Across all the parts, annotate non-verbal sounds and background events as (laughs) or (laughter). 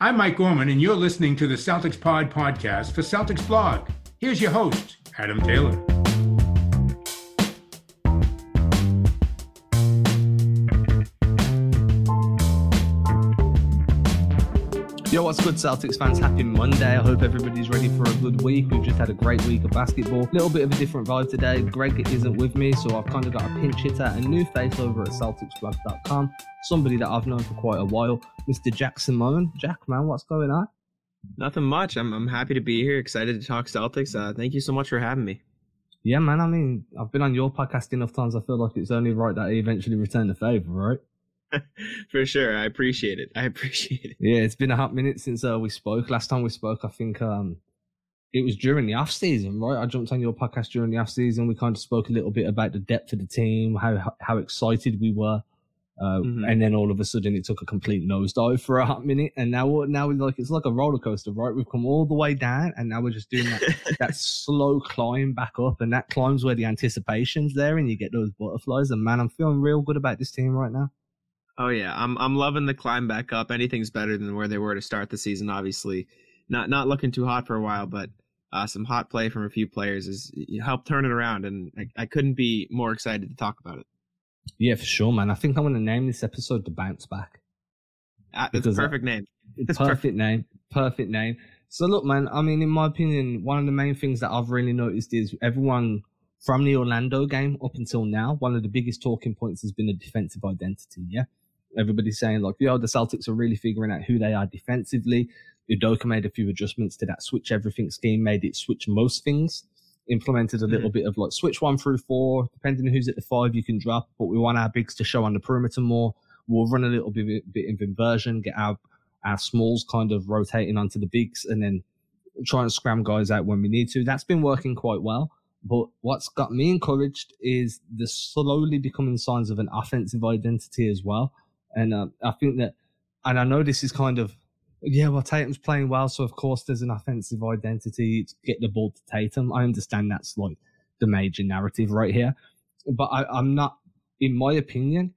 I'm Mike Gorman, and you're listening to the Celtics Pod podcast for Celtics Blog. Here's your host, Adam Taylor. Yo, what's good, Celtics fans? Happy Monday. I hope everybody's ready for a good week. We've just had a great week of basketball. A Little bit of a different vibe today. Greg isn't with me, so I've kind of got a pinch hitter, a new face over at CelticsBlog.com. Somebody that I've known for quite a while, Mr. Jack Simone. Jack, man, what's going on? Nothing much. I'm I'm happy to be here. Excited to talk Celtics. Uh, thank you so much for having me. Yeah, man. I mean, I've been on your podcast enough times. I feel like it's only right that I eventually return the favor, right? (laughs) For sure. I appreciate it. I appreciate it. Yeah, it's been a hot minute since uh, we spoke. Last time we spoke, I think um, it was during the off season, right? I jumped on your podcast during the off season. We kind of spoke a little bit about the depth of the team, how how excited we were, uh, mm-hmm. and then all of a sudden it took a complete nosedive for a hot minute, and now now we're like it's like a roller coaster, right? We've come all the way down, and now we're just doing that (laughs) that slow climb back up, and that climbs where the anticipation's there, and you get those butterflies. And man, I'm feeling real good about this team right now. Oh yeah, I'm I'm loving the climb back up. Anything's better than where they were to start the season. Obviously, not not looking too hot for a while, but uh, some hot play from a few players has helped turn it around, and I, I couldn't be more excited to talk about it. Yeah, for sure, man. I think I'm going to name this episode "The Bounce Back." Uh, it's a perfect name. It's perfect, perfect name. Perfect name. So look, man. I mean, in my opinion, one of the main things that I've really noticed is everyone from the Orlando game up until now, one of the biggest talking points has been a defensive identity. Yeah everybody's saying like, yo, the Celtics are really figuring out who they are defensively. Udoka made a few adjustments to that switch everything scheme, made it switch most things, implemented a little mm-hmm. bit of like switch one through four, depending on who's at the five, you can drop, but we want our bigs to show on the perimeter more. We'll run a little bit, bit of inversion, get our, our smalls kind of rotating onto the bigs and then try and scram guys out when we need to. That's been working quite well. But what's got me encouraged is the slowly becoming signs of an offensive identity as well. And uh, I think that, and I know this is kind of, yeah, well, Tatum's playing well, so of course there's an offensive identity to get the ball to Tatum. I understand that's like the major narrative right here, but I, I'm not, in my opinion,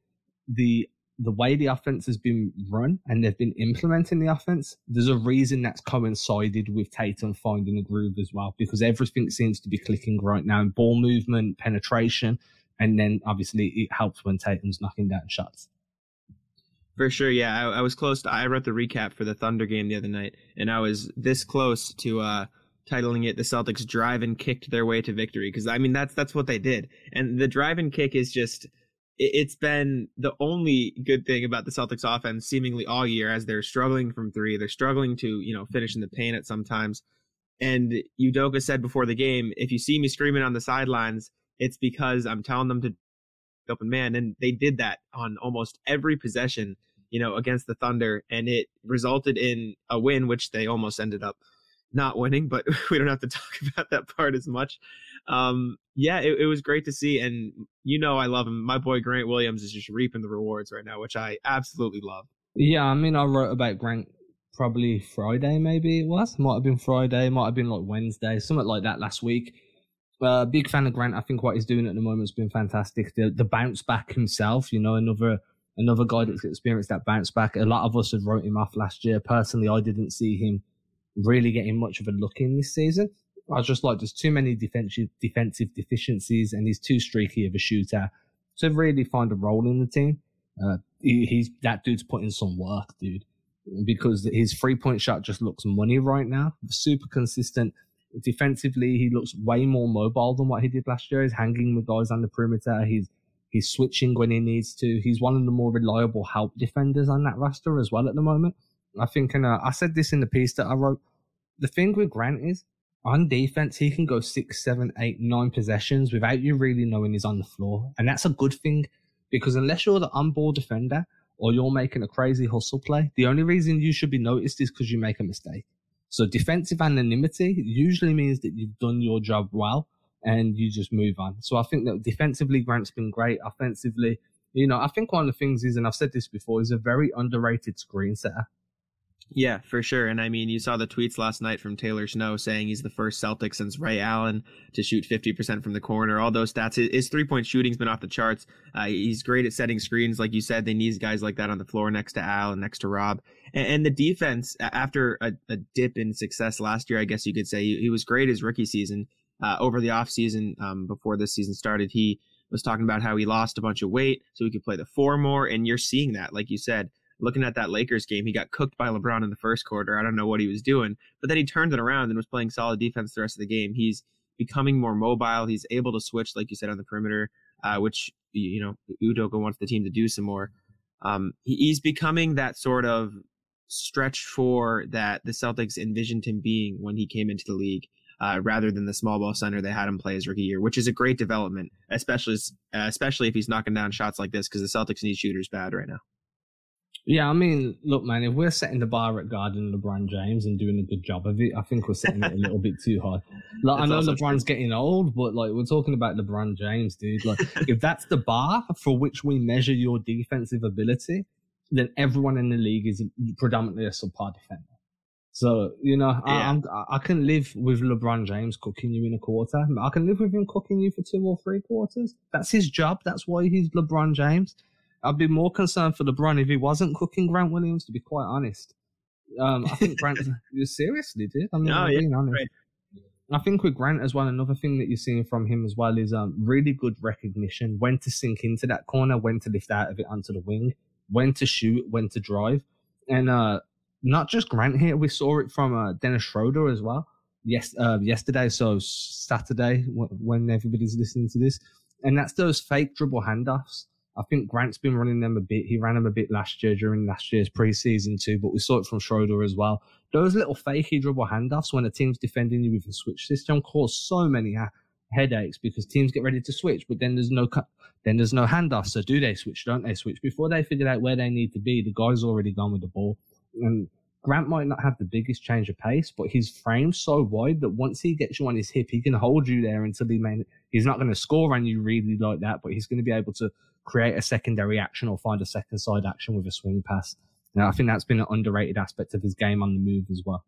the the way the offense has been run and they've been implementing the offense, there's a reason that's coincided with Tatum finding a groove as well, because everything seems to be clicking right now. Ball movement, penetration, and then obviously it helps when Tatum's knocking down shots. For sure, yeah. I, I was close to. I wrote the recap for the Thunder game the other night, and I was this close to uh, titling it "The Celtics Drive and Kicked Their Way to Victory" because I mean that's that's what they did, and the drive and kick is just. It's been the only good thing about the Celtics offense seemingly all year as they're struggling from three. They're struggling to, you know, finish in the paint at sometimes. And Udoka said before the game, if you see me screaming on the sidelines, it's because I'm telling them to open man. And they did that on almost every possession you know, against the Thunder, and it resulted in a win, which they almost ended up not winning, but (laughs) we don't have to talk (laughs) about that part as much. Um, yeah, it, it was great to see, and you know, I love him. My boy Grant Williams is just reaping the rewards right now, which I absolutely love. Yeah, I mean, I wrote about Grant probably Friday, maybe it was. Might have been Friday, might have been like Wednesday, something like that last week. Uh, big fan of Grant. I think what he's doing at the moment has been fantastic. The the bounce back himself, you know, another another guy that's experienced that bounce back. A lot of us had wrote him off last year. Personally, I didn't see him really getting much of a look in this season. I was just like, there's too many defensive defensive deficiencies, and he's too streaky of a shooter to really find a role in the team. Uh, he, he's that dude's putting some work, dude, because his three point shot just looks money right now. Super consistent. Defensively, he looks way more mobile than what he did last year. He's hanging with guys on the perimeter. He's He's switching when he needs to. He's one of the more reliable help defenders on that roster as well at the moment. I think, and uh, I said this in the piece that I wrote. The thing with Grant is on defense, he can go six, seven, eight, nine possessions without you really knowing he's on the floor. And that's a good thing because unless you're the on-ball defender or you're making a crazy hustle play, the only reason you should be noticed is because you make a mistake. So defensive anonymity usually means that you've done your job well and you just move on. So I think that defensively, Grant's been great. Offensively, you know, I think one of the things is, and I've said this before, is a very underrated screen setter. Yeah, for sure. And I mean, you saw the tweets last night from Taylor Snow saying he's the first Celtic since Ray Allen to shoot 50% from the corner. All those stats. His three point shooting's been off the charts. Uh, he's great at setting screens. Like you said, they need guys like that on the floor next to Al and next to Rob. And, and the defense, after a, a, dip in success last year, I guess you could say, he, he was great his rookie season. Uh, over the offseason, um, before this season started, he was talking about how he lost a bunch of weight so he could play the four more. And you're seeing that, like you said looking at that Lakers game, he got cooked by LeBron in the first quarter. I don't know what he was doing, but then he turned it around and was playing solid defense the rest of the game. He's becoming more mobile. He's able to switch, like you said, on the perimeter, uh, which you know Udoka wants the team to do some more. Um, he's becoming that sort of stretch for that the Celtics envisioned him being when he came into the league. Uh, rather than the small ball center they had him play his rookie year, which is a great development, especially uh, especially if he's knocking down shots like this because the Celtics need shooters bad right now. Yeah, I mean, look, man, if we're setting the bar at guarding LeBron James and doing a good job of it, I think we're setting it a little bit too high. (laughs) Like, I know LeBron's true. getting old, but like we're talking about LeBron James, dude. Like, (laughs) if that's the bar for which we measure your defensive ability, then everyone in the league is predominantly a subpar defender. So you know, yeah. I, I can live with LeBron James cooking you in a quarter. I can live with him cooking you for two or three quarters. That's his job. That's why he's LeBron James. I'd be more concerned for LeBron if he wasn't cooking Grant Williams, to be quite honest. Um, I think Grant, (laughs) seriously, dude. I mean, no, yeah, honest. Right. I think with Grant as well, another thing that you're seeing from him as well is um, really good recognition when to sink into that corner, when to lift out of it onto the wing, when to shoot, when to drive. And uh, not just Grant here, we saw it from uh, Dennis Schroeder as well. Yes, uh, yesterday, so Saturday when everybody's listening to this, and that's those fake dribble handoffs I think Grant's been running them a bit. He ran them a bit last year during last year's preseason too, but we saw it from Schroeder as well. Those little fakey dribble handoffs when a team's defending you with a switch system cause so many ha- headaches because teams get ready to switch, but then there's no then there's no handoff. So do they switch? Don't they switch? Before they figure out where they need to be, the guy's already gone with the ball. And Grant might not have the biggest change of pace, but his frame's so wide that once he gets you on his hip, he can hold you there until he. He's not going to score on you really like that, but he's going to be able to create a secondary action or find a second side action with a swing pass. Now, I think that's been an underrated aspect of his game on the move as well.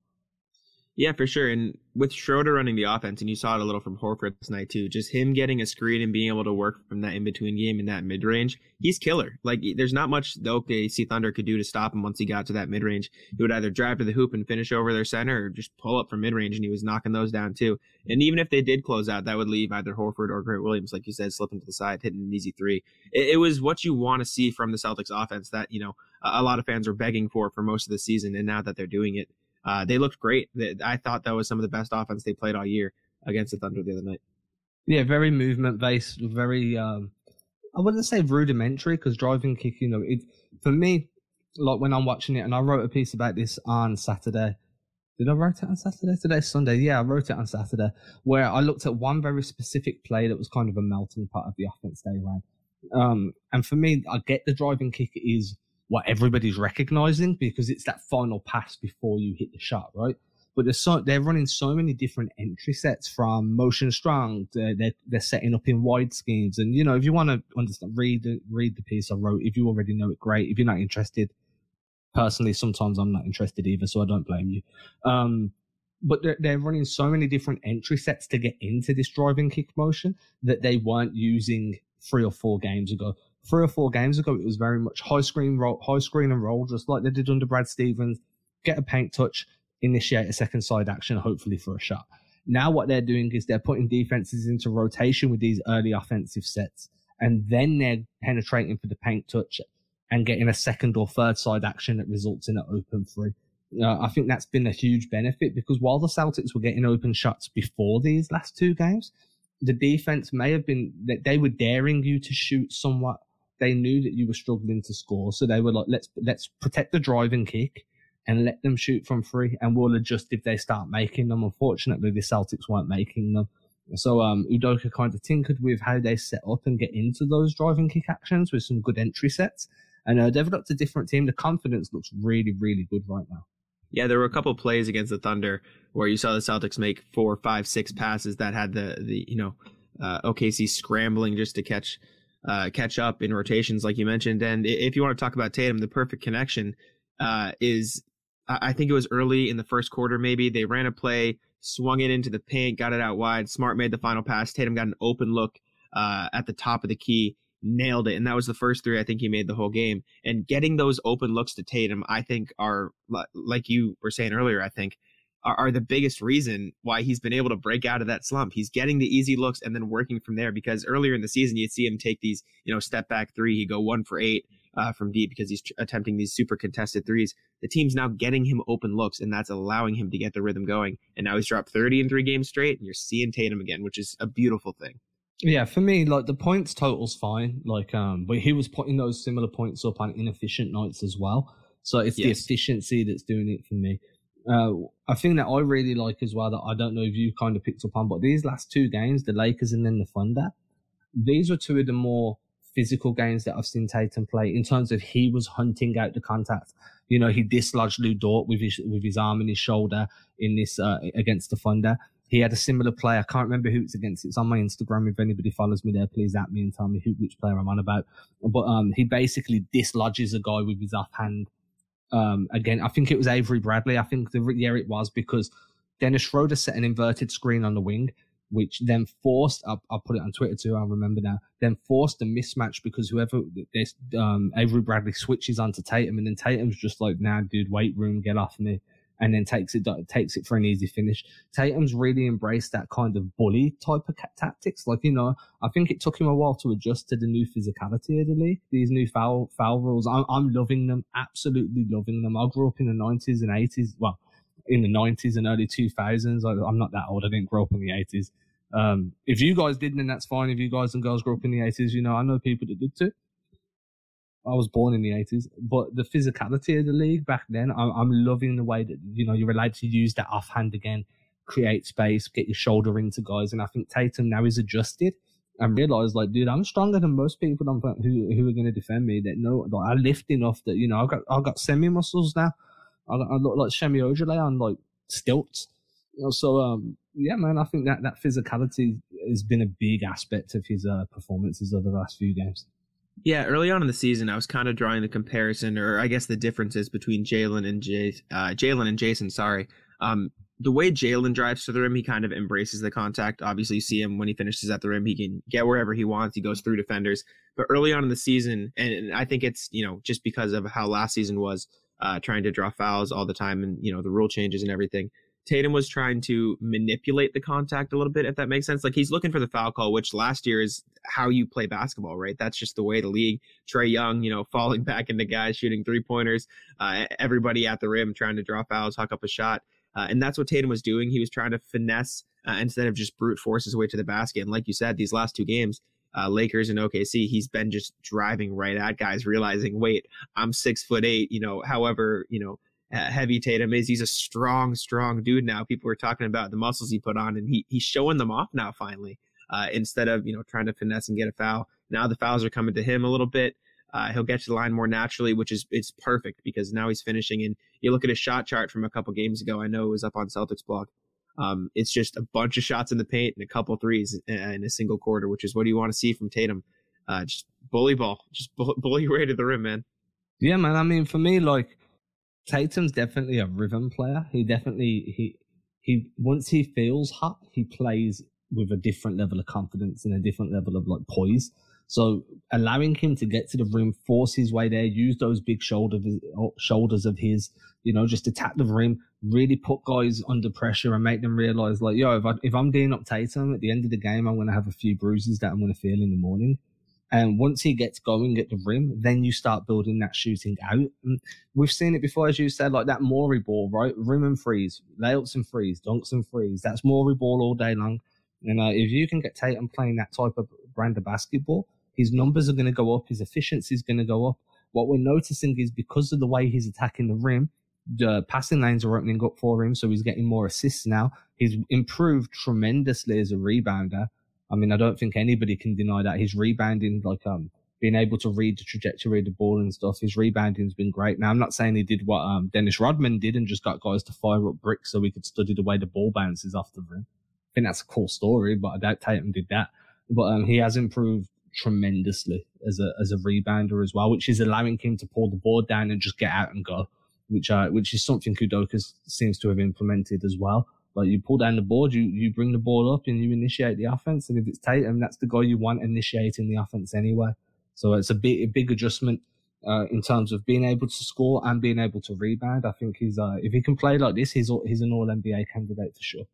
Yeah, for sure. And with Schroeder running the offense, and you saw it a little from Horford this night too, just him getting a screen and being able to work from that in between game in that mid range, he's killer. Like there's not much the OKC Thunder could do to stop him once he got to that mid range. He would either drive to the hoop and finish over their center or just pull up from mid range and he was knocking those down too. And even if they did close out, that would leave either Horford or Grant Williams, like you said, slipping to the side, hitting an easy three. It, it was what you want to see from the Celtics offense that, you know, a, a lot of fans were begging for for most of the season. And now that they're doing it, uh, they looked great. I thought that was some of the best offense they played all year against the Thunder the other night. Yeah, very movement based, very. Um, I wouldn't say rudimentary because driving kick, you know, it for me, like when I'm watching it, and I wrote a piece about this on Saturday. Did I write it on Saturday? Today's Sunday. Yeah, I wrote it on Saturday, where I looked at one very specific play that was kind of a melting pot of the offense they ran. Um, and for me, I get the driving kick is what everybody's recognizing because it's that final pass before you hit the shot, right? But they're so they're running so many different entry sets from motion strong. They're, they're, they're setting up in wide schemes, and you know if you want to understand, read the, read the piece I wrote. If you already know it, great. If you're not interested, personally, sometimes I'm not interested either, so I don't blame you. Um, but they're, they're running so many different entry sets to get into this driving kick motion that they weren't using three or four games ago three or four games ago, it was very much high screen roll, high screen and roll, just like they did under Brad Stevens. Get a paint touch, initiate a second side action, hopefully for a shot. Now what they're doing is they're putting defenses into rotation with these early offensive sets, and then they're penetrating for the paint touch and getting a second or third side action that results in an open three. Uh, I think that's been a huge benefit because while the Celtics were getting open shots before these last two games, the defense may have been that they were daring you to shoot somewhat they knew that you were struggling to score, so they were like, let's let's protect the driving kick and let them shoot from free, and we'll adjust if they start making them. Unfortunately, the Celtics weren't making them. So um, Udoka kind of tinkered with how they set up and get into those driving kick actions with some good entry sets, and uh, developed a different team. The confidence looks really, really good right now. Yeah, there were a couple plays against the Thunder where you saw the Celtics make four, five, six passes that had the the you know uh, OKC scrambling just to catch uh, catch up in rotations, like you mentioned. And if you want to talk about Tatum, the perfect connection uh, is I think it was early in the first quarter, maybe they ran a play, swung it into the paint, got it out wide. Smart made the final pass. Tatum got an open look uh, at the top of the key, nailed it, and that was the first three I think he made the whole game. And getting those open looks to Tatum, I think, are like you were saying earlier. I think are, are the biggest reason why he's been able to break out of that slump. He's getting the easy looks and then working from there. Because earlier in the season, you'd see him take these, you know, step back three. He'd go one for eight uh, from deep because he's attempting these super contested threes. The team's now getting him open looks, and that's allowing him to get the rhythm going. And now he's dropped 30 in three games straight, and you're seeing Tatum again, which is a beautiful thing. Yeah, for me, like the points total's fine. Like, um, but he was putting those similar points up on inefficient nights as well. So it's yes. the efficiency that's doing it for me. Uh, I think that I really like as well that I don't know if you kind of picked up on, but these last two games, the Lakers and then the Thunder, these were two of the more physical games that I've seen Tatum play in terms of he was hunting out the contact. You know, he dislodged Lu Dort with his with his arm and his shoulder in this uh, against the Thunder. He had a similar play. I can't remember who it's against. It's on my Instagram. If anybody follows me there, please at me and tell me who which player I'm on about. But um, he basically dislodges a guy with his offhand. Um, again, I think it was Avery Bradley. I think the year it was because Dennis Schroeder set an inverted screen on the wing which then forced I'll, I'll, put it on Twitter too. I remember now. Then forced a mismatch because whoever this um, Avery Bradley switches onto Tatum, and then Tatum's just like, "Nah, dude, weight room, get off me," and then takes it takes it for an easy finish. Tatum's really embraced that kind of bully type of tactics. Like you know, I think it took him a while to adjust to the new physicality of the league. These new foul foul rules, I'm, I'm loving them, absolutely loving them. I grew up in the 90s and 80s. Well in the 90s and early 2000s. I, am not that old. I didn't grow up in the 80s. Um, if you guys did, then that's fine. If you guys and girls grew up in the 80s, you know, I know people that did too. I was born in the 80s, but the physicality of the league back then, I'm, I'm loving the way that, you know, you're allowed to use that offhand again, create space, get your shoulder into guys. And I think Tatum now is adjusted and realized like, dude, I'm stronger than most people who who are going to defend me. That know, like, I lift enough that you know, I got I got semi muscles now. I, I look like Semi Ojeleye on like stilts. You know, so um, yeah, man, I think that that physicality has been a big aspect of his uh, performances over the last few games. Yeah, early on in the season, I was kind of drawing the comparison, or I guess the differences between Jaylen and Jay, uh, Jaylen and Jayson. Sorry, um, the way Jaylen drives to the rim, he kind of embraces the contact. Obviously, you see him when he finishes at the rim; he can get wherever he wants. He goes through defenders. But early on in the season, and I think it's you know just because of how last season was, uh, trying to draw fouls all the time and you know the rule changes and everything. Tatum was trying to manipulate the contact a little bit, if that makes sense. Like he's looking for the foul call, which last year is how you play basketball, right? That's just the way the league. Trae Young, you know, (laughs) falling back into guys shooting three pointers, uh, everybody at the rim trying to draw fouls, huck up a shot. Uh, and that's what Tatum was doing. He was trying to finesse uh, instead of just brute force his way to the basket. And like you said, these last two games, uh, Lakers and OKC, he's been just driving right at guys, realizing, wait, I'm six foot eight. You know, however, you know, heavy Tatum is, he's a strong, strong dude now. People are talking about the muscles he put on, and he he's showing them off now. Finally, uh, instead of you know trying to finesse and get a foul, now the fouls are coming to him a little bit. Uh, he'll get to the line more naturally, which is it's perfect because now he's finishing. And you look at his shot chart from a couple games ago. I know it was up on Celtics blog. Um, it's just a bunch of shots in the paint and a couple threes in a single quarter, which is what do you want to see from Tatum. Uh, just bully ball, just bully (laughs) way to the rim, man. Yeah, man. I mean, for me, like Tatum's definitely a rhythm player. He definitely he he once he feels hot, he plays with a different level of confidence and a different level of like poise. So allowing him to get to the rim, force his way there, use those big shoulders shoulders of his, you know, just attack the rim, really put guys under pressure and make them realize like, yo, if I if I'm dealing up Tatum at the end of the game, I'm gonna have a few bruises that I'm gonna feel in the morning. And once he gets going at the rim, then you start building that shooting out. And we've seen it before, as you said, like that Morey ball, right? Rim and freeze, layups and freeze, dunks and freeze. That's Morey ball all day long. And uh, if you can get Tatum playing that type of brand of basketball, his numbers are going to go up, his efficiency is going to go up. What we're noticing is because of the way he's attacking the rim, the passing lanes are opening up for him, so he's getting more assists now. He's improved tremendously as a rebounder. I mean, I don't think anybody can deny that. His rebounding, like um, being able to read the trajectory of the ball and stuff, his rebounding's been great. Now, I'm not saying he did what um, Dennis Rodman did and just got guys to fire up bricks so we could study the way the ball bounces off the rim. I think that's a cool story, but I doubt Tatum did that. But um, he has improved tremendously as a as a rebounder as well, which is allowing him to pull the board down and just get out and go. which uh, which is something Udoka seems to have implemented as well. Like you pull down the board, you you bring the ball up, and you initiate the offense. And if it's Tatum, that's the guy you want initiating the offense anyway. So it's a big a big adjustment uh, in terms of being able to score and being able to rebound. I think he's uh, if he can play like this, he's he's an All NBA candidate for sure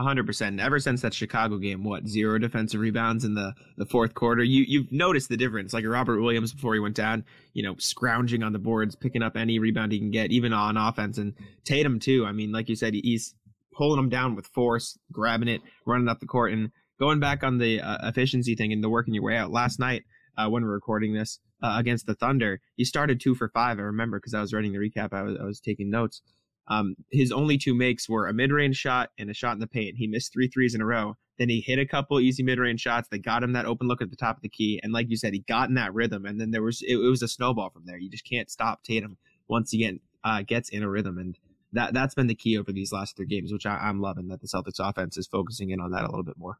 hundred percent. Ever since that Chicago game, what zero defensive rebounds in the the fourth quarter? You you've noticed the difference. Like Robert Williams before he went down, you know, scrounging on the boards, picking up any rebound he can get, even on offense. And Tatum too. I mean, like you said, he's pulling them down with force, grabbing it, running up the court, and going back on the uh, efficiency thing and the working your way out. Last night, uh, when we we're recording this uh, against the Thunder, he started two for five. I remember because I was writing the recap. I was I was taking notes. Um, his only two makes were a mid-range shot and a shot in the paint. He missed three threes in a row. Then he hit a couple easy mid-range shots that got him that open look at the top of the key. And like you said, he got in that rhythm. And then there was it, it was a snowball from there. You just can't stop Tatum once again uh, gets in a rhythm. And that that's been the key over these last three games, which I, am loving that the Celtics offense is focusing in on that a little bit more.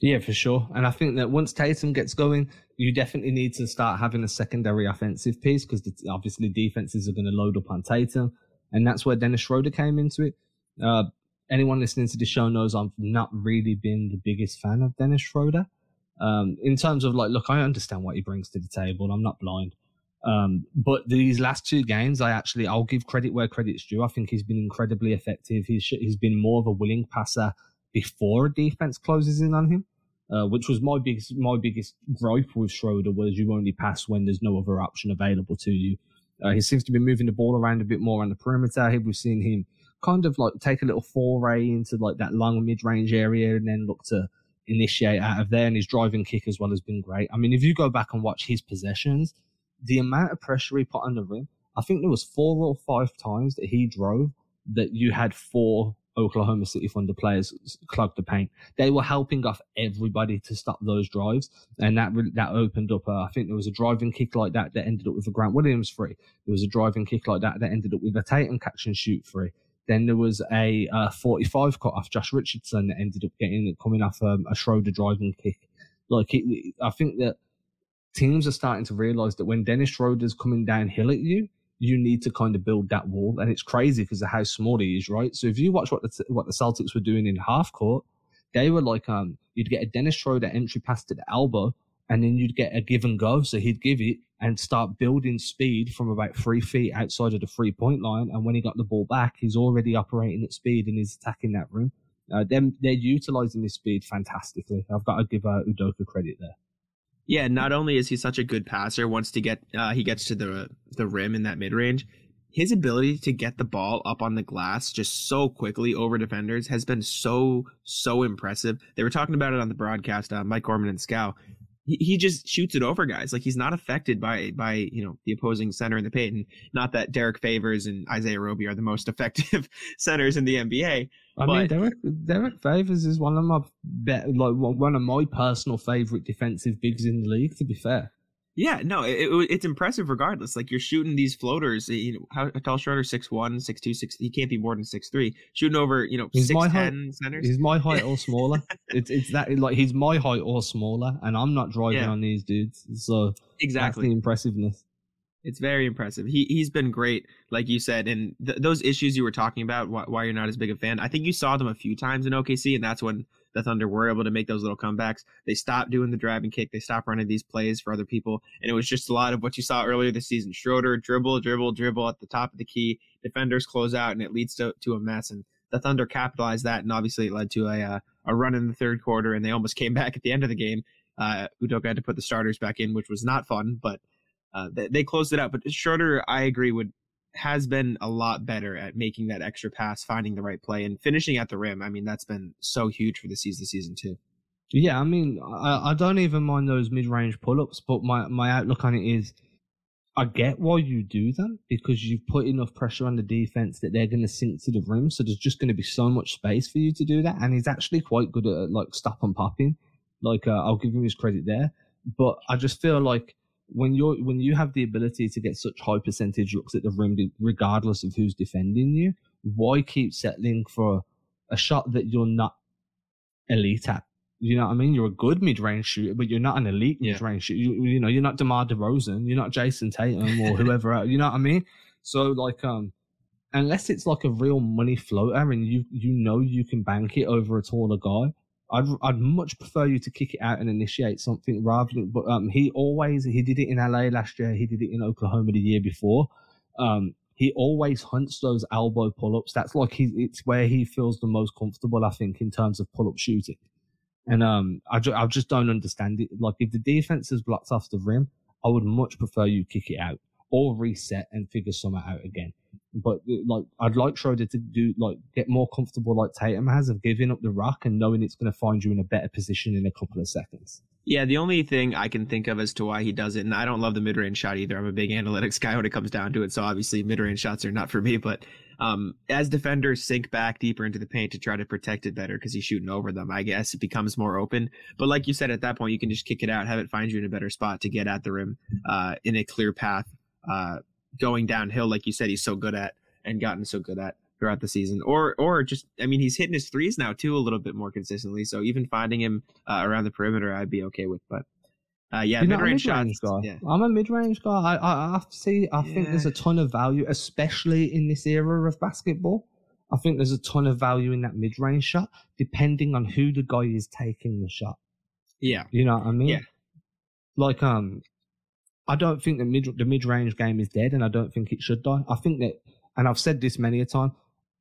Yeah, for sure. And I think that once Tatum gets going, you definitely need to start having a secondary offensive piece because obviously defenses are going to load up on Tatum and that's where Dennis Schroeder came into it. Uh, anyone listening to the show knows I've not really been the biggest fan of Dennis Schroeder. Um, in terms of like, look, I understand what he brings to the table. I'm not blind. Um, but these last two games, I actually, I'll give credit where credit's due. I think he's been incredibly effective. He's, he's been more of a willing passer before a defense closes in on him. Uh, which was my biggest my biggest gripe with Schroeder was you only pass when there's no other option available to you. Uh, he seems to be moving the ball around a bit more on the perimeter. We've seen him kind of like take a little foray into like that long mid range area and then look to initiate out of there. And his driving kick as well has been great. I mean, if you go back and watch his possessions, the amount of pressure he put on the rim, I think there was four or five times that he drove that you had four Oklahoma City Thunder players clog the paint. They were helping off everybody to stop those drives, and that that opened up. Uh, I think there was a driving kick like that that ended up with a Grant Williams free. There was a driving kick like that that ended up with a Tatum catch and shoot free. Then there was a uh, 45 cut off Josh Richardson that ended up getting coming off um, a Schroeder driving kick. Like it, I think that teams are starting to realize that when Dennis Schroeder's coming downhill at you, you need to kind of build that wall. And it's crazy because of how small he is, right? So if you watch what the, what the Celtics were doing in half court, they were like, um, you'd get a Dennis Schroeder entry pass to the elbow, and then you'd get a give and go. So he'd give it and start building speed from about three feet outside of the three point line. And when he got the ball back, he's already operating at speed and he's attacking that room. Uh, them, they're utilizing his speed fantastically. I've got to give uh, Udoka credit there. Yeah, not only is he such a good passer, once to get uh, he gets to the the rim in that mid range, his ability to get the ball up on the glass just so quickly over defenders has been so so impressive. They were talking about it on the broadcast, uh, Mike Gorman and Scal he, he just shoots it over guys. Like he's not affected by by you know the opposing center in the paint. And not that Derrick Favors and Isaiah Roby are the most (laughs) effective centers in the NBA. I but... mean, Derek Derrick Favors is one of my be- like one of my personal favorite defensive bigs in the league. To be fair, yeah, no, it, it, it's impressive regardless. Like you're shooting these floaters. Eh, you know, how tall Schroeder? Six one, six two, six. He can't be more than six three. Shooting over, you know, he's six my ten height, centers. He's my height or (laughs) smaller. it's it's that like he's my height or smaller, and I'm not driving yeah. on these dudes. So exactly the impressiveness. It's very impressive. He he's been great, like you said, and th- those issues you were talking about, why, why you're not as big a fan. I think you saw them a few times in OKC, and that's when the Thunder were able to make those little comebacks. They stopped doing the driving kick. They stopped running these plays for other people. And it was just a lot of what you saw earlier this season. Schroeder, dribble, dribble, dribble at the top of the key. Defenders close out and it leads to, to a mess. And the Thunder capitalized that. And obviously it led to a, uh, a run in the third quarter and they almost (laughs) came back at the end of the game. Uh, Udoka had to put the starters back in, which was not fun, but uh, they, they closed it out. But Schroeder, I agree, would has been a lot better at making that extra pass, finding the right play, and finishing at the rim. I mean, that's been so huge for the season, season too. Yeah, I mean, I, I don't even mind those mid-range pull-ups, but my my outlook on it is, I get why you do them because you've put enough pressure on the defense that they're going to sink to the rim, so there's just going to be so much space for you to do that. And he's actually quite good at like stop and popping. Like uh, I'll give him his credit there, but I just feel like when you're when you have the ability to get such high percentage looks at the rim, regardless of who's defending you, why keep settling for a shot that you're not elite at? You know what I mean? You're a good mid range shooter, but you're not an elite mid range shooter. You, you, know, you're not DeMar DeRozan, you're not Jayson Tatum or (laughs) whoever else. You know what I mean? So like um unless it's like a real money floater and you you know you can bank it over a taller guy, I'd I'd much prefer you to kick it out and initiate something rather than. But um, he always he did it in LA last year. He did it in Oklahoma the year before. Um, he always hunts those elbow pull ups. That's like he it's where he feels the most comfortable. I think in terms of pull up shooting. And um, I, ju- I just don't understand it. Like if the defense is blocked off the rim, I would much prefer you kick it out or reset and figure something out again. But like, I'd like Schroeder to do like get more comfortable like Tatum has of giving up the rock and knowing it's going to find you in a better position in a couple of seconds. Yeah, the only thing I can think of as to why he does it, and I don't love the mid range shot either. I'm a big analytics guy when it comes down to it, so obviously mid range shots are not for me. But um, as defenders sink back deeper into the paint to try to protect it better because he's shooting over them, I guess it becomes more open. But like you said, at that point, you can just kick it out, have it find you in a better spot to get at the rim uh, in a clear path, uh, going downhill, like you said, he's so good at and gotten so good at throughout the season. Or or just I mean he's hitting his threes now too a little bit more consistently. So even finding him uh, around the perimeter I'd be okay with. But uh, yeah, mid range shots. guy. Yeah. I'm a mid-range guy. I, I, I have to see. I think there's a ton of value, especially in this era of basketball. I think there's a ton of value in that mid-range shot, depending on who the guy is taking the shot. Yeah. You know what I mean? Yeah. Like um, I don't think the mid the mid range game is dead, and I don't think it should die. I think that, and I've said this many a time.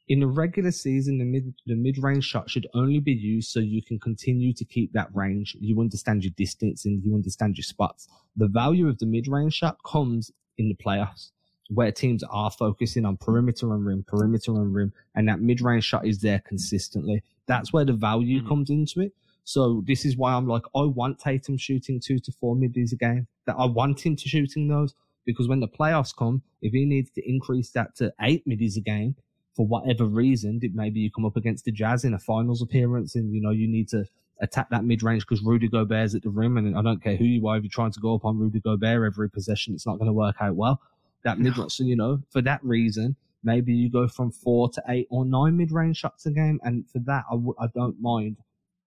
In the regular season, the mid the mid range shot should only be used so you can continue to keep that range. You understand your distance and you understand your spots. The value of the mid range shot comes in the playoffs, where teams are focusing on perimeter and rim, perimeter and rim, and that mid range shot is there consistently. That's where the value Mhm. comes into it. So this is why I'm like, I want Tatum shooting two to four middies a game. That I want him to shooting those because when the playoffs come, if he needs to increase that to eight middies a game for whatever reason, it maybe you come up against the Jazz in a finals appearance and you know you need to attack that mid range because Rudy Gobert's at the rim and I don't care who you are if you're trying to go up on Rudy Gobert every possession, it's not going to work out well. That mid range, so you know for that reason. Maybe you go from four to eight or nine mid-range shots a game, and for that, I w- I don't mind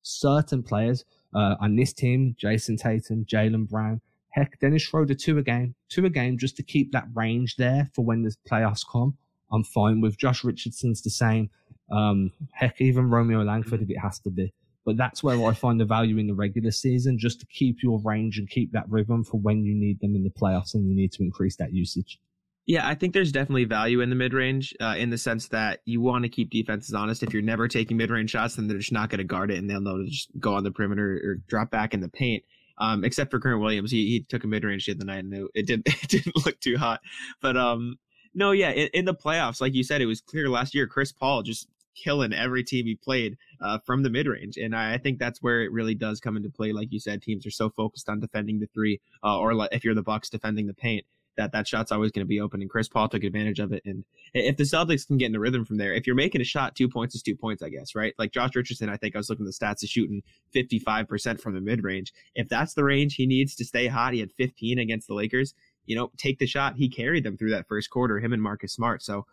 certain players uh, on this team, Jayson Tatum, Jaylen Brown, heck, Dennis Schroeder, two a game, two a game, just to keep that range there for when the playoffs come. I'm fine with Josh Richardson's the same. Um, heck, even Romeo Langford if it has to be. But that's where I find the value in the regular season, just to keep your range and keep that rhythm for when you need them in the playoffs and you need to increase that usage. Yeah, I think there's definitely value in the mid range uh, in the sense that you want to keep defenses honest. If you're never taking mid range shots, then they're just not going to guard it and they'll know to just go on the perimeter or drop back in the paint. Um, except for Grant Williams, he, he took a mid range the night and it, it did (laughs) it didn't look too hot. But um, no, yeah, in, in the playoffs, like you said, it was clear last year. Chris Paul just killing every team he played uh, from the mid range, and I, I think that's where it really does come into play. Like you said, teams are so focused on defending the three, uh, or if you're the Bucks defending the paint, that that shot's always going to be open. And Chris Paul took advantage of it. And if the Celtics can get in the rhythm from there, if you're making a shot, two points is two points, I guess, right? Like Josh Richardson, I think I was looking at the stats is shooting 55% from the mid range. If that's the range he needs to stay hot, he had 15 against the Lakers. You know, take the shot. He carried them through that first quarter, him and Marcus Smart. So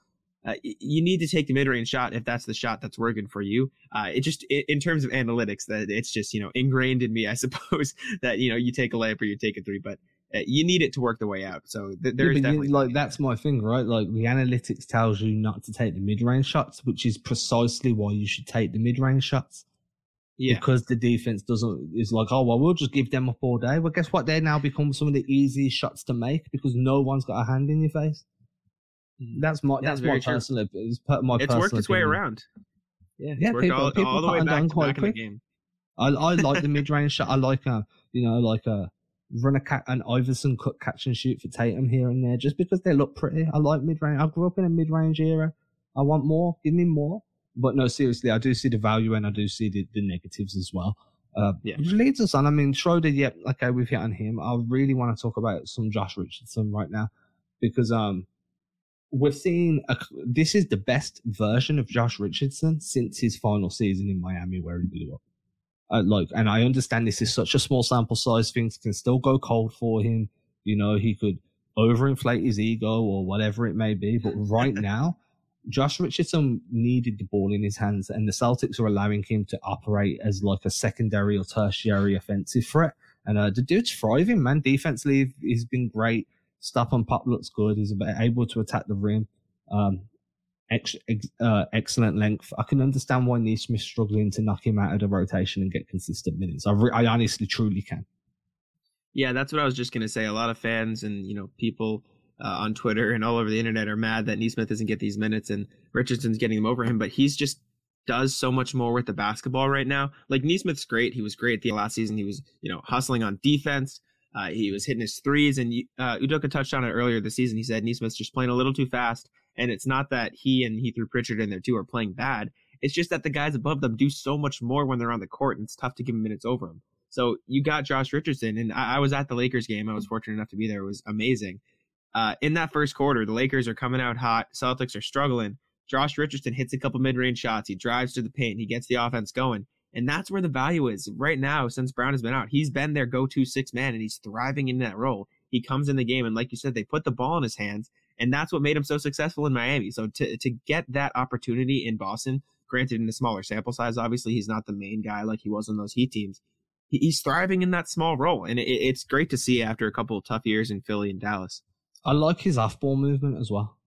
uh, you need to take the mid-range shot if that's the shot that's working for you. Uh, it just, i in terms of analytics, that it's just you know ingrained in me, I (laughs) suppose, that you know you take a layup or you take a three, but Uh, you need it to work the way out. So th- there Yeah, is definitely like that's my thing, right? Like the analytics tells you not to take the mid-range shots, which is precisely why you should take the mid-range shots. yeah. Because the defense doesn't is like, oh well, we'll just give them up all day. Well, guess what? They now become some of the easiest shots to make because no one's got a hand in your face. Mm-hmm. That's my Yeah, that's my personal. It's my It's worked its way around. Yeah, Yeah, people- all, people all the way back, back in the game. I I like the (laughs) mid range shot. I like a you know like a run a cat an Iverson cut catch and shoot for Tatum here and there just because they look pretty. I like mid range. I grew up in a mid range era. I want more. Give me more. But no, seriously, I do see the value and I do see the, the negatives as well. Uh, Yeah. Which leads us on. I mean, Schroeder, yep, okay, we've hit on him. I really want to talk about some Josh Richardson right now because um, we're seeing a, this is the best version of Josh Richardson since his final season in Miami where he blew up. Uh, like, and I understand this is such a small sample size. Things can still go cold for him. You know, he could overinflate his ego or whatever it may be. But (laughs) right now, Josh Richardson needed the ball in his hands, and the Celtics are allowing him to operate as like a secondary or tertiary offensive threat. And uh, the dude's thriving, man. Defensively, he's been great. Stop and pop looks good. He's able to attack the rim. Um, ex, ex, uh, excellent length. I can understand why Nesmith's struggling to knock him out of the rotation and get consistent minutes. I, re- I honestly, truly can. Yeah, that's what I was just gonna say. A lot of fans and you know people uh, on Twitter and all over the internet are mad that Nesmith doesn't get these minutes and Richardson's getting them over him, but he's just does so much more with the basketball right now. Like Nesmith's great. He was great the last season. He was, you know, hustling on defense. Uh, he was hitting his threes, and uh, Udoka touched on it earlier this season. He said Nesmith's just playing a little too fast, and it's not that he and he threw Pritchard in there too are playing bad. It's just that the guys above them do so much more when they're on the court, and it's tough to give them minutes over them. So you got Josh Richardson, and I, I was at the Lakers game. I was fortunate enough to be there. It was amazing. Uh, in that first quarter, the Lakers are coming out hot. Celtics are struggling. Josh Richardson hits a couple mid-range shots. He drives to the paint. He gets the offense going. And that's where the value is right now since Brown has been out. He's been their go-to six man and he's thriving in that role. He comes in the game and like you said, they put the ball in his hands and that's what made him so successful in Miami. So to to get that opportunity in Boston, granted in a smaller sample size, obviously he's not the main guy like he was on those Heat teams. He's thriving in that small role, and it's great to see after a couple of tough years in Philly and Dallas. I like his off-ball movement as well.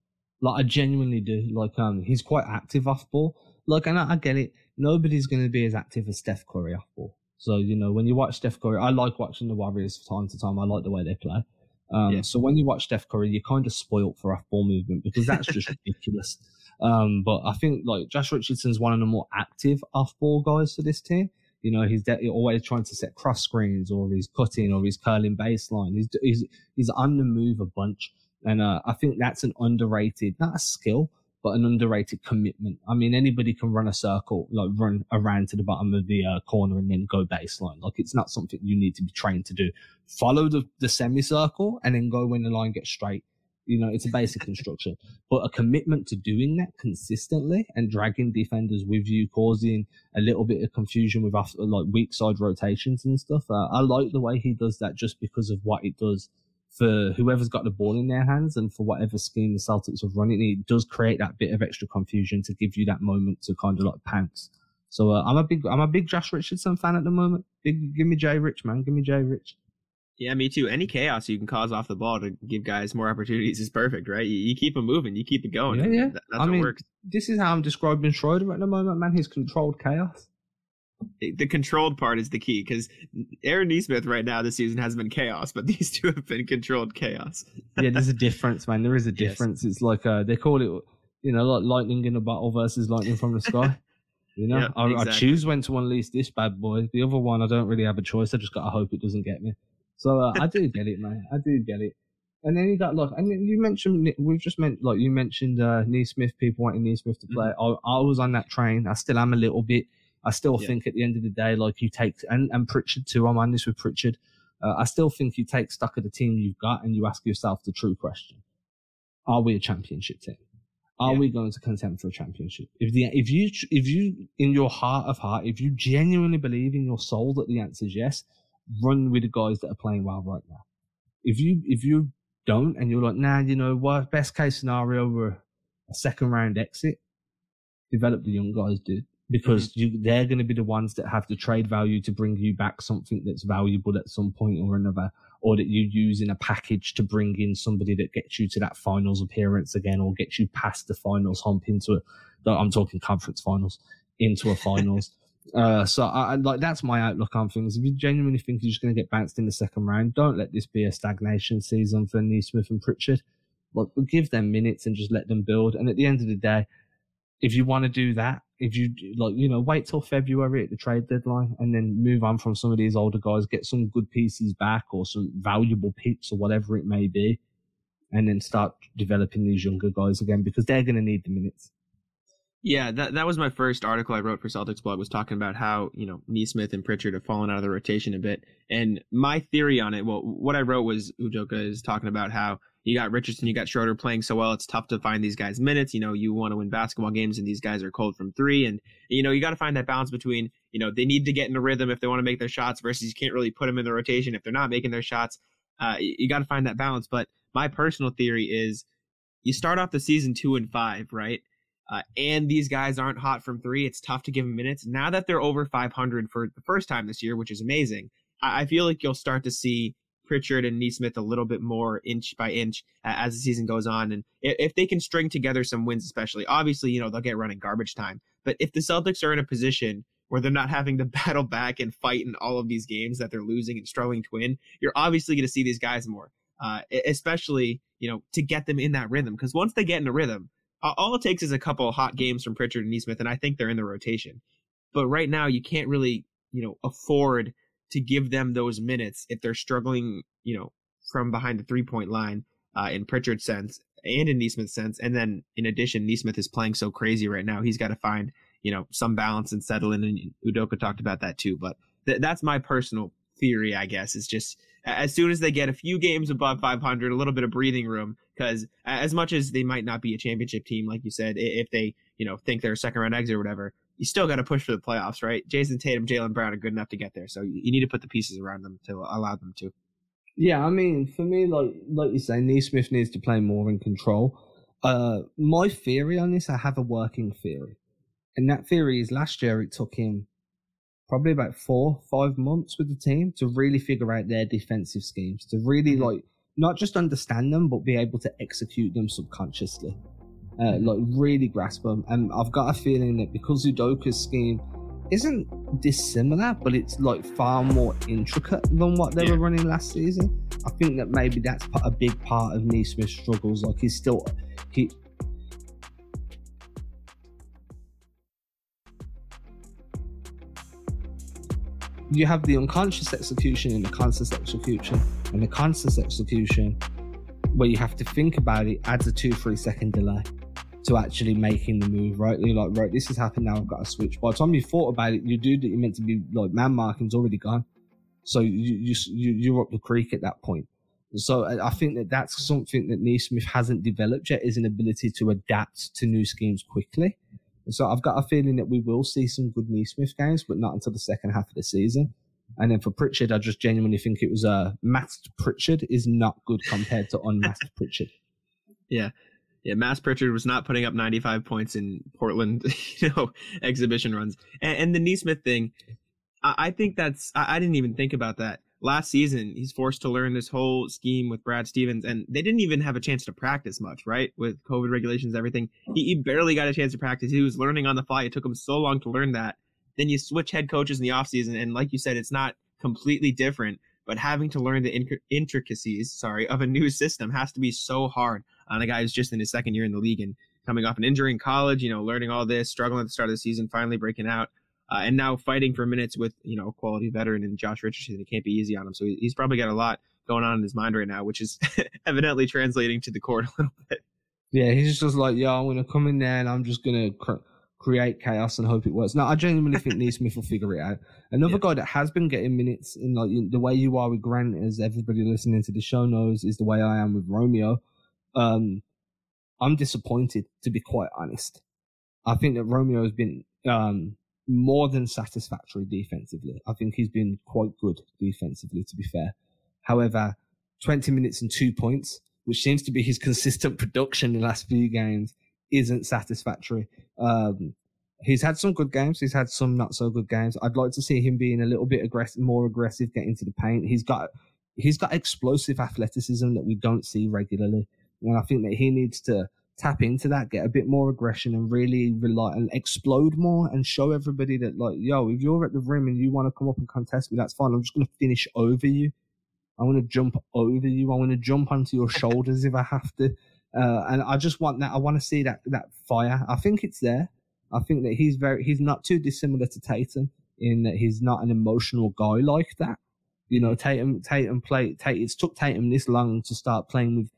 Like I genuinely do. Like um, he's quite active off ball. Like, and I, I get it. Nobody's going to be as active as Steph Curry off ball. So you know, when you watch Steph Curry, I like watching the Warriors from time to time. I like the way they play. Um, yeah. So when you watch Steph Curry, you're kind of spoilt for off ball movement because that's just (laughs) ridiculous. Um, but I think like Josh Richardson's one of the more active off ball guys for this team. You know, he's de- always trying to set cross screens or he's cutting or he's curling baseline. He's, he's, he's on the move a bunch. And uh, I think that's an underrated, not a skill, but an underrated commitment. I mean, anybody can run a circle, like run around to the bottom of the uh, corner and then go baseline. Like it's not something you need to be trained to do. Follow the, the semicircle and then go when the line gets straight. You know, it's a basic (laughs) instruction, but a commitment to doing that consistently and dragging defenders with you, causing a little bit of confusion with like weak side rotations and stuff. Uh, I like the way he does that just because of what it does for whoever's got the ball in their hands and for whatever scheme the Celtics are running, it does create that bit of extra confusion to give you that moment to kind of like pounce. So uh, I'm a big I'm a big Josh Richardson fan at the moment. Big, give me Jay Rich, man. Give me Jay Rich. Yeah, me too. Any chaos you can cause off the ball to give guys more opportunities is perfect, right? You, you keep them moving, you keep it going. Yeah, yeah. that's I mean, works. This is how I'm describing Schroeder at the moment, man. He's controlled chaos the controlled part is the key because Aaron Nesmith right now this season has been chaos, but (laughs) these two have been controlled chaos. yeah, there's a difference, man. There is a (laughs) difference. Yes. It's like uh, they call it, you know, like lightning in a bottle versus lightning from the sky. (laughs) You know, yep, I, exactly. I, choose when to unleash this bad boy. The other one, I don't really have a choice. I just gotta hope it doesn't get me. So uh, I do get it, man. I do get it. And then you got like, and you mentioned we've just meant like you mentioned uh, Nesmith. People wanting Nesmith to play. Mm-hmm. I, I was on that train. I still am a little bit I still yeah. think at the end of the day, like you take and, and Pritchard too. I'm on this with Pritchard. Uh, I still think you take stock of the team you've got and you ask yourself the true question: Are we a championship team? Are yeah. we going to contend for a championship? If the if you if you in your heart of heart, if you genuinely believe in your soul that the answer is yes, run with the guys that are playing well right now. If you if you don't and you're like, nah, you know what? Best case scenario, we're a second round exit. Develop the young guys, dude because mm-hmm. you, they're going to be the ones that have the trade value to bring you back something that's valuable at some point or another, or that you use in a package to bring in somebody that gets you to that finals appearance again, or gets you past the finals hump into it. I'm talking conference finals into a finals. (laughs) uh, so I, like that's my outlook on things. If you genuinely think you're just going to get bounced in the second round, don't let this be a stagnation season for Nesmith and Pritchard. Like, give them minutes and just let them build. And at the end of the day, if you want to do that, if you like, you know, wait till February at the trade deadline and then move on from some of these older guys, get some good pieces back or some valuable picks or whatever it may be, and then start developing these younger guys again because they're going to need the minutes. Yeah, that that was my first article I wrote for Celtics blog was talking about how you know Nesmith and Pritchard have fallen out of the rotation a bit, and my theory on it. Well, what I wrote was Udoka is talking about how you got Richardson, you got Schroeder playing so well. It's tough to find these guys minutes. You know, you want to win basketball games, and these guys are cold from three. And you know, you got to find that balance between you know they need to get in a rhythm if they want to make their shots versus you can't really put them in the rotation if they're not making their shots. Uh, you got to find that balance. But my personal theory is you start off the season two and five, right? Uh, and these guys aren't hot from three. It's tough to give them minutes. Now that they're over 500 for the first time this year, which is amazing, I, I feel like you'll start to see Pritchard and Nesmith a little bit more inch by inch as the season goes on. And if they can string together some wins, especially, obviously, you know, they'll get running garbage time. But if the Celtics are in a position where they're not having to (laughs) battle back and fight in all of these games that they're losing and struggling to win, you're obviously going to see these guys more, uh, especially, you know, to get them in that rhythm. Because once they get in a rhythm, all it takes is a couple hot games from Pritchard and Nesmith, and I think they're in the rotation. But right now, you can't really, you know, afford to give them those minutes if they're struggling, you know, from behind the three point line uh, in Pritchard's sense and in Nesmith's sense. And then in addition, Nesmith is playing so crazy right now. He's got to find, you know, some balance and settle in. And Udoka talked about that too. But th- that's my personal theory, I guess, is just as soon as they get a few games above 500, a little bit of breathing room, because as much as they might not be a championship team, like you said, if they, you know, think they're a second round exit or whatever, you still got to push for the playoffs, right? Jayson Tatum, Jaylen Brown are good enough to get there, so you need to put the pieces around them to allow them to. Yeah, I mean, for me, like like you say, Nesmith needs to play more in control. Uh, my theory on this, I have a working theory, and that theory is last year it took him probably about four, five months with the team to really figure out their defensive schemes, to really mm-hmm. like not just understand them, but be able to execute them subconsciously uh, like really grasp them. And I've got a feeling that because Udoka's scheme isn't dissimilar, but it's like far more intricate than what they yeah. were running last season. I think that maybe that's a big part of Nesmith's struggles. Like he's still he. You have the unconscious execution and the conscious execution, and the conscious execution, where you have to think about it, adds a two, three second delay to actually making the move, right? Like, right, this has happened now, I've got to switch. By the time you thought about it, your dude that you're meant to be like man marking's already gone. So you, you, you, you're up the creek at that point. So uh, I think that that's something that Nesmith hasn't developed yet is an ability to adapt to new schemes quickly. So I've got a feeling that we will see some good Nesmith games, but not until the second half of the season. And then for Pritchard, I just genuinely think it was a uh, masked Pritchard is not good compared to unmasked (laughs) Pritchard. Yeah, yeah, Mass Pritchard was not putting up 95 points in Portland, (laughs) you know, exhibition runs. And, and the Nesmith thing, I, I think that's I, I, didn't even think about that. Last season, he's forced to learn this whole scheme with Brad Stevens, and they didn't even have a chance to practice much, right? With COVID regulations, everything. He, he barely got a chance to practice. He was learning on the fly. It took him so long to learn that. Then you switch head coaches in the offseason, and like you said, it's not completely different but having to learn the intricacies, sorry, of a new system has to be so hard on a guy who's just in his second year in the league and coming off an injury in college, you know, learning all this, struggling at the start of the season, finally breaking out, uh, and now fighting for minutes with, you know, a quality veteran and Josh Richardson. It can't be easy on him. So he's probably got a lot going on in his mind right now, which is (laughs) evidently translating to the court a little bit. Yeah, he's just like, yeah, I'm to come in there and I'm just going to cr- create chaos and hope it works. Now, I genuinely think Nesmith will figure it out. Another yeah. guy that has been getting minutes in like the way you are with Grant, as everybody listening to the show knows, is the way I am with Romeo. Um, I'm disappointed to be quite honest. I think that Romeo has been um, more than satisfactory defensively. I think he's been quite good defensively, to be fair. However, 20 minutes and two points, which seems to be his consistent production in the last few games, isn't satisfactory. Um, he's had some good games. He's had some not so good games. I'd like to see him being a little bit aggressive, more aggressive, getting to the paint. He's got he's got explosive athleticism that we don't see regularly, and I think that he needs to tap into that, get a bit more aggression, and really rely and explode more, and show everybody that like, yo, if you're at the rim and you want to come up and contest me, that's fine. I'm just going to finish over you. I want to jump over you. I want to jump onto your shoulders if I have to. Uh, and I just want that. I want to see that that fire. I think it's there. I think that he's very he's not too dissimilar to Tatum in that he's not an emotional guy like that. You know, Tatum Tatum play Tatum. It's took Tatum this long to start playing with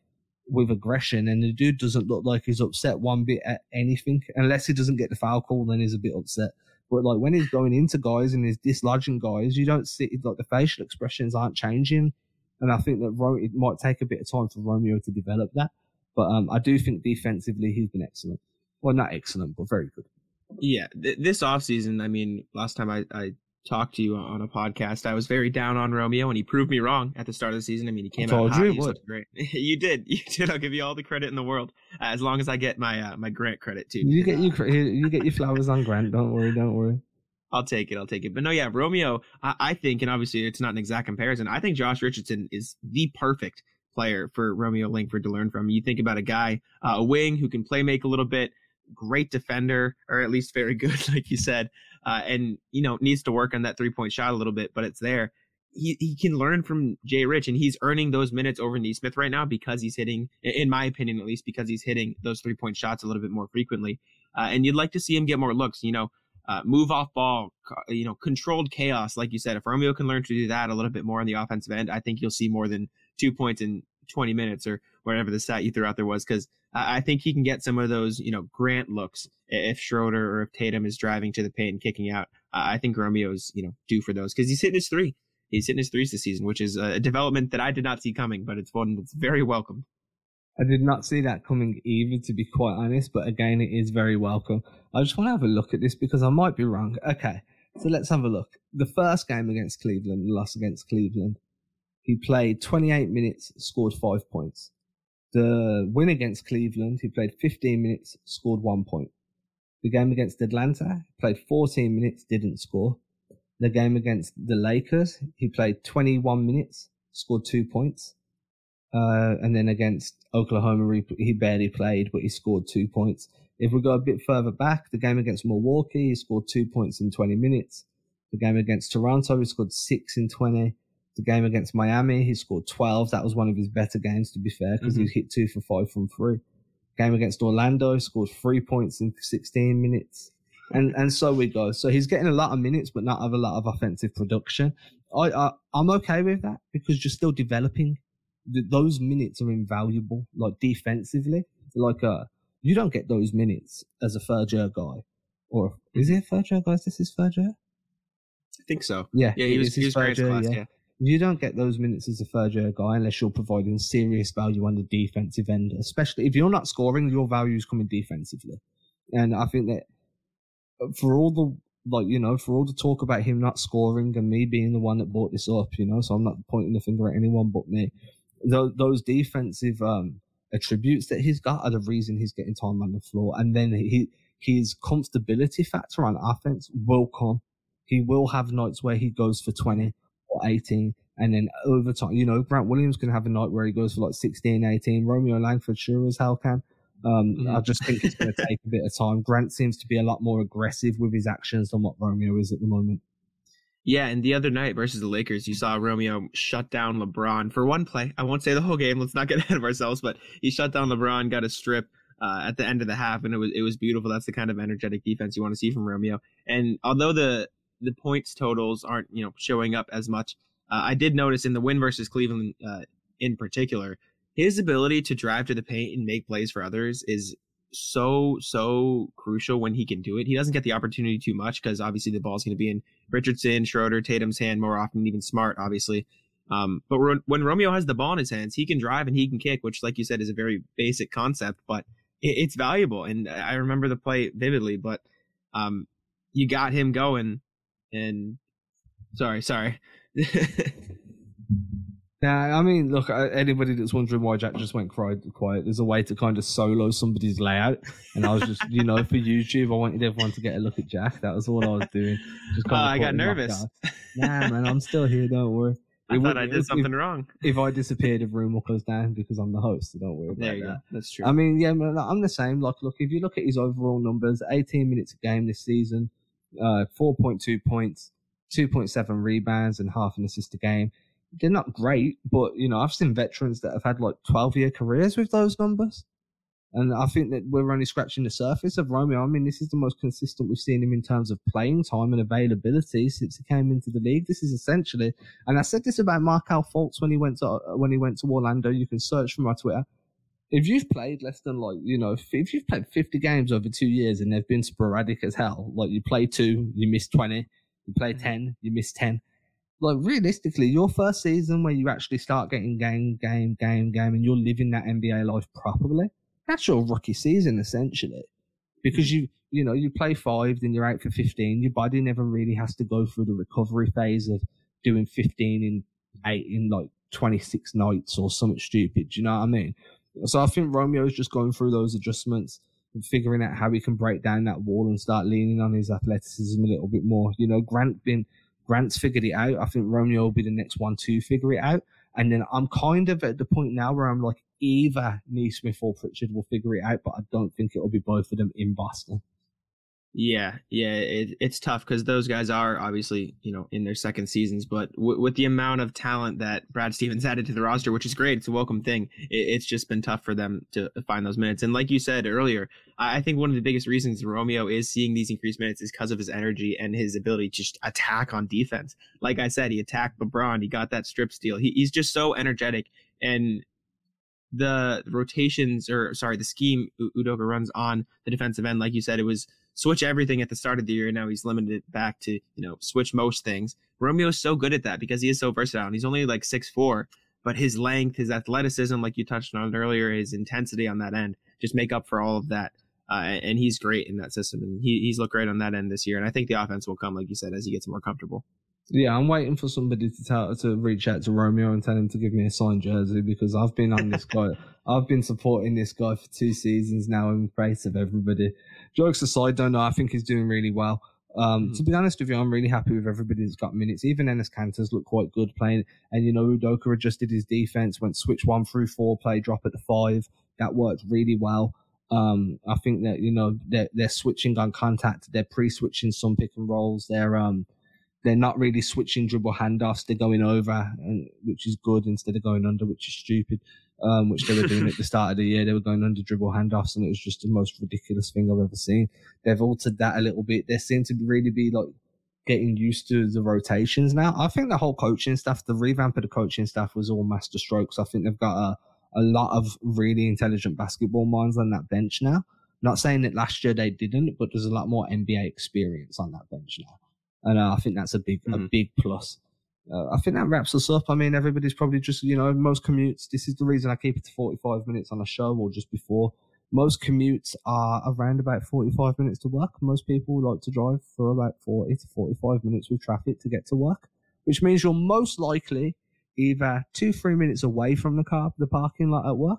with aggression, and the dude doesn't look like he's upset one bit at anything, unless he doesn't get the foul call. Then he's a bit upset. But like when he's going into guys and he's dislodging guys, you don't see like the facial expressions aren't changing. And I think that Ro- it might take a bit of time for Romeo to develop that. But um, I do think defensively he's been excellent. Well, not excellent, but very good. Yeah, th- this offseason, I mean, last time I, I talked to you on a podcast, I was very down on Romeo, and he proved me wrong at the start of the season. I mean, he came I out hot. You (laughs) great. you did, you did. I'll give you all the credit in the world, uh, as long as I get my uh, my Grant credit too. You get you you get your flowers on Grant. Don't worry, don't worry. I'll take it. I'll take it. But no, yeah, Romeo, I, I, think, and obviously it's not an exact comparison. I think Josh Richardson is the perfect player for Romeo Langford to learn from. You think about a guy, uh, a wing who can play make a little bit, great defender, or at least very (laughs) good, like you said, uh, and you know needs to work on that three point shot a little bit, but it's there. He he can learn from Jay Rich, and he's earning those minutes over Nesmith right now because he's hitting, in my opinion, at least because he's hitting those three point shots a little bit more frequently. Uh, and you'd like to see him get more looks. You know, uh, move off ball, you know, controlled chaos, like you said. If Romeo can learn to do that a little bit more on the offensive end, I think you'll see more than two points in 20 minutes or whatever the stat you threw out there was. Because I think he can get some of those, you know, Grant looks if Schroeder or if Tatum is driving to the paint and kicking out. I think Romeo's, you know, due for those because he's hitting his three. He's hitting his threes this season, which is a development that I did not see coming, but it's one that's very welcome. I did not see that coming either, to be quite honest. But again, it is very welcome. I just want to have a look at this because I might be wrong. Okay, so let's have a look. The first game against Cleveland, the loss against Cleveland, he played 28 minutes, scored five points. The win against Cleveland, he played 15 minutes, scored one point. The game against Atlanta, he played 14 minutes, didn't score. The game against the Lakers, he played 21 minutes, scored two points. Uh, and then against Oklahoma, he, he barely played, but he scored two points. If we go a bit further back, the game against Milwaukee, he scored two points in 20 minutes. The game against Toronto, he scored six in 20. The game against Miami, he scored 12. That was one of his better games, to be fair, because mm-hmm. he hit two for five from three. Game against Orlando, scored three points in 16 minutes. And and so we go. So he's getting a lot of minutes, but not have a lot of offensive production. I, I I'm okay with that because you're still developing those minutes are invaluable. Like defensively, like uh, you don't get those minutes as a third year guy, or is he a third year guy? Is this his third year? I think so. Yeah, yeah, he was, he was year, class, yeah. yeah. You don't get those minutes as a third year guy unless you're providing serious value on the defensive end, especially if you're not scoring, your value is coming defensively. And I think that for all the like you know, for all the talk about him not scoring and me being the one that brought this up, you know, so I'm not pointing the finger at anyone but me those, those defensive um, attributes that he's got are the reason he's getting time on the floor. And then he his comfortability factor on offense will come. He will have nights where he goes for 20 or 18. And then over time, you know, Grant Williams can have a night where he goes for like 16, 18. Romeo Langford sure as hell can. Um, mm-hmm. I just think it's going (laughs) to take a bit of time. Grant seems to be a lot more aggressive with his actions than what Romeo is at the moment. Yeah, and the other night versus the Lakers, you saw Romeo shut down LeBron for one play. I won't say the whole game. Let's not get (laughs) ahead of ourselves, but he shut down LeBron, got a strip uh, at the end of the half, and it was it was beautiful. That's the kind of energetic defense you want to see from Romeo. And although the the points totals aren't you know showing up as much, uh, I did notice in the win versus Cleveland uh, in particular, his ability to drive to the paint and make plays for others is so so crucial when he can do it. He doesn't get the opportunity too much because obviously the ball's going to be in Richardson, Schroeder, Tatum's hand more often, even Smart, obviously. Um, but when Romeo has the ball in his hands, he can drive and he can kick, which, like you said, is a very basic concept, but it's valuable. And I remember the play vividly. But um, you got him going, and sorry, sorry. (laughs) Now, I mean, look, uh, anybody that's wondering why Jack just went quiet, quiet, there's a way to kind of solo somebody's layout. And I was just, you know, for YouTube, I wanted everyone to get a look at Jack. That was all I was doing. Just kind oh, (laughs) I got nervous. Nah, man, I'm still here. Don't worry. (laughs) I it thought I did if, something wrong. If I disappeared, the room will close down because I'm the host. So don't worry about there you that. Go. That's true. I mean, yeah, man, I'm the same. Like, look, if you look at his overall numbers, 18 minutes a game this season, uh, 4.2 points, 2.7 rebounds, and half an assist a game they're not great, but you know, I've seen veterans that have had like 12 year careers with those numbers. And I think that we're only scratching the surface of Romeo. I mean, this is the most consistent we've seen him in terms of playing time and availability since he came into the league. This is essentially, and I said this about Markelle Fultz when he went to when he went to Orlando. You can search for my Twitter. If you've played less than like you know, if you've played 50 games over two years and they've been sporadic as hell, like you play two, you miss 20, you play mm-hmm. 10, you miss 10 like realistically, your first season where you actually start getting game, game, game, game, and you're living that NBA life properly, that's your rookie season essentially. Because mm. you, you know, you play five, then you're out for 15. Your body never really has to go through the recovery phase of doing 15 in eight in like 26 nights or something stupid. Do you know what I mean? So I think Romeo's just going through those adjustments. And figuring out how he can break down that wall and start leaning on his athleticism a little bit more. You know, Grant been Grant's figured it out. I think Romeo will be the next one to figure it out. And then I'm kind of at the point now where I'm like, either Nesmith or Pritchard will figure it out, but I don't think it'll be both of them in Boston. Yeah, yeah, it, it's tough because those guys are obviously you know in their second seasons, but w- with the amount of talent that Brad (laughs) Stevens added to the roster, which is great, it's a welcome thing. It, it's just been tough for them to find those minutes. And like you said earlier, I, I think one of the biggest reasons Romeo is seeing these increased minutes is because of his energy and his ability to just attack on defense. Like I said, he attacked LeBron, he got that strip steal. He, he's just so energetic, and the rotations or sorry, the scheme Udoka runs on the defensive end, like you said, it was switch everything at the start of the year. And now he's limited back to, you know, switch most things. Romeo's so good at that because he is so versatile. And he's only like six four, but his length, his athleticism, like you touched on earlier, his intensity on that end just make up for all of that. Uh, and he's great in that system, and he, he's looked great on that end this year. And I think the offense will come, like you said, as he gets more comfortable. Yeah, I'm waiting for somebody to tell to reach out to Romeo and tell him to give me a signed jersey because I've been on this guy. (laughs) I've been supporting this guy for two seasons now in face of everybody. Jokes aside, don't know. I think he's doing really well. Um, mm-hmm. To be honest with you, I'm really happy with everybody that's got minutes. Even Enes Kanter's looked quite good playing. And, you know, Udoka adjusted his defense, went switch one through four, play drop at the five. That worked really well. Um, I think that, you know, they're, they're switching on contact. They're pre-switching some pick and rolls. They're, um, they're not really switching dribble handoffs. They're going over, and, which is good instead of going under, which is stupid. Um, which they were doing at the start of the year. They were going under dribble handoffs, and it was just the most ridiculous thing I've ever seen. They've altered that a little bit. They seem to really be like getting used to the rotations now. I think the whole coaching stuff, the revamp of the coaching staff was all master strokes. I think they've got a, a lot of really intelligent basketball minds on that bench now. Not saying that last year they didn't, but there's a lot more NBA experience on that bench now and uh, I think that's a big mm-hmm. a big plus. Uh, I think that wraps us up. I mean, everybody's probably just you know most commutes. This is the reason I keep it to forty five minutes on a show or just before. Most commutes are around about forty five minutes to work. Most people like to drive for about forty to forty five minutes with traffic to get to work, which means you're most likely either two three minutes away from the car the parking lot at work,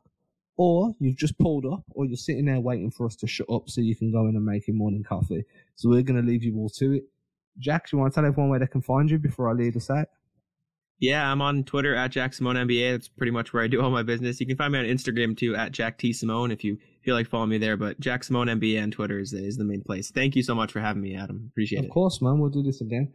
or you've just pulled up, or you're sitting there waiting for us to shut up so you can go in and make your morning coffee. So we're going to leave you all to it. Jack, do you want to tell everyone where they can find you before I leave the site? Yeah, I'm on Twitter at Jack Simone NBA. That's pretty much where I do all my business. You can find me on Instagram too at Jack T Simone if you feel like following me there. But Jack Simone NBA on Twitter is, is the main place. Thank you so much for having me, Adam. Appreciate of it. Of course, man. We'll do this again.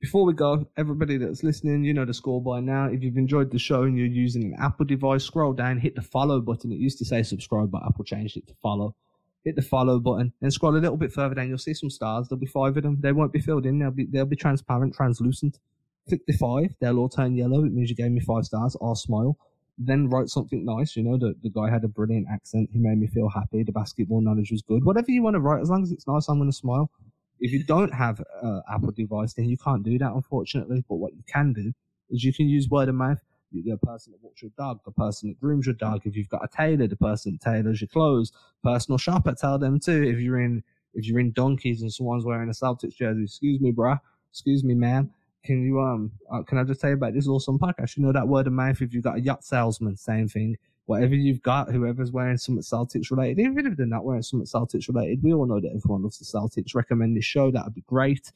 Before we go, everybody that's listening, you know the score by now. If you've enjoyed the show and you're using an Apple device, scroll down, hit the follow button. It used to say subscribe, but Apple changed it to follow hit the follow button, and scroll a little bit further down. You'll see some stars. There'll be five of them. They won't be filled in. They'll be they'll be transparent, translucent. Click the five. They'll all turn yellow. It means you gave me five stars. I'll smile. Then write something nice. You know, the, the guy had a brilliant accent. He made me feel happy. The basketball knowledge was good. Whatever you want to write, as long as it's nice, I'm going to smile. If you don't have an Apple device, then you can't do that, unfortunately. But what you can do is you can use word of mouth the person that walks your dog, the person that grooms your dog. If you've got a tailor, the person that tailors your clothes, personal shopper, tell them too. If you're in if you're in donkeys and someone's wearing a Celtics jersey, excuse me, bruh, excuse me, man. Can you um uh, can I just tell you about this awesome podcast? You know that word of mouth. If you've got a yacht salesman, same thing. Whatever you've got, whoever's wearing something Celtics related, even if they're not wearing something Celtics related, we all know that everyone loves the Celtics. Recommend this show. That'd be great.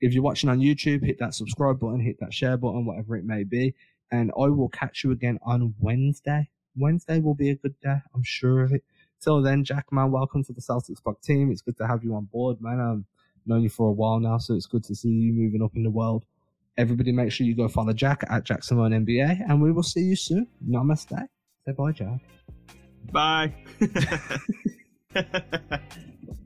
If you're watching on YouTube, hit that subscribe button, hit that share button, whatever it may be and I will catch you again on Wednesday. Wednesday will be a good day, I'm sure of it. Till then, Jack, man, welcome to the Celtics Block team. It's good to have you on board, man. I've known you for a while now, so it's good to see you moving up in the world. Everybody, make sure you go follow Jack at Jack Simone NBA, and we will see you soon. Namaste. Say bye, Jack. Bye. (laughs) (laughs)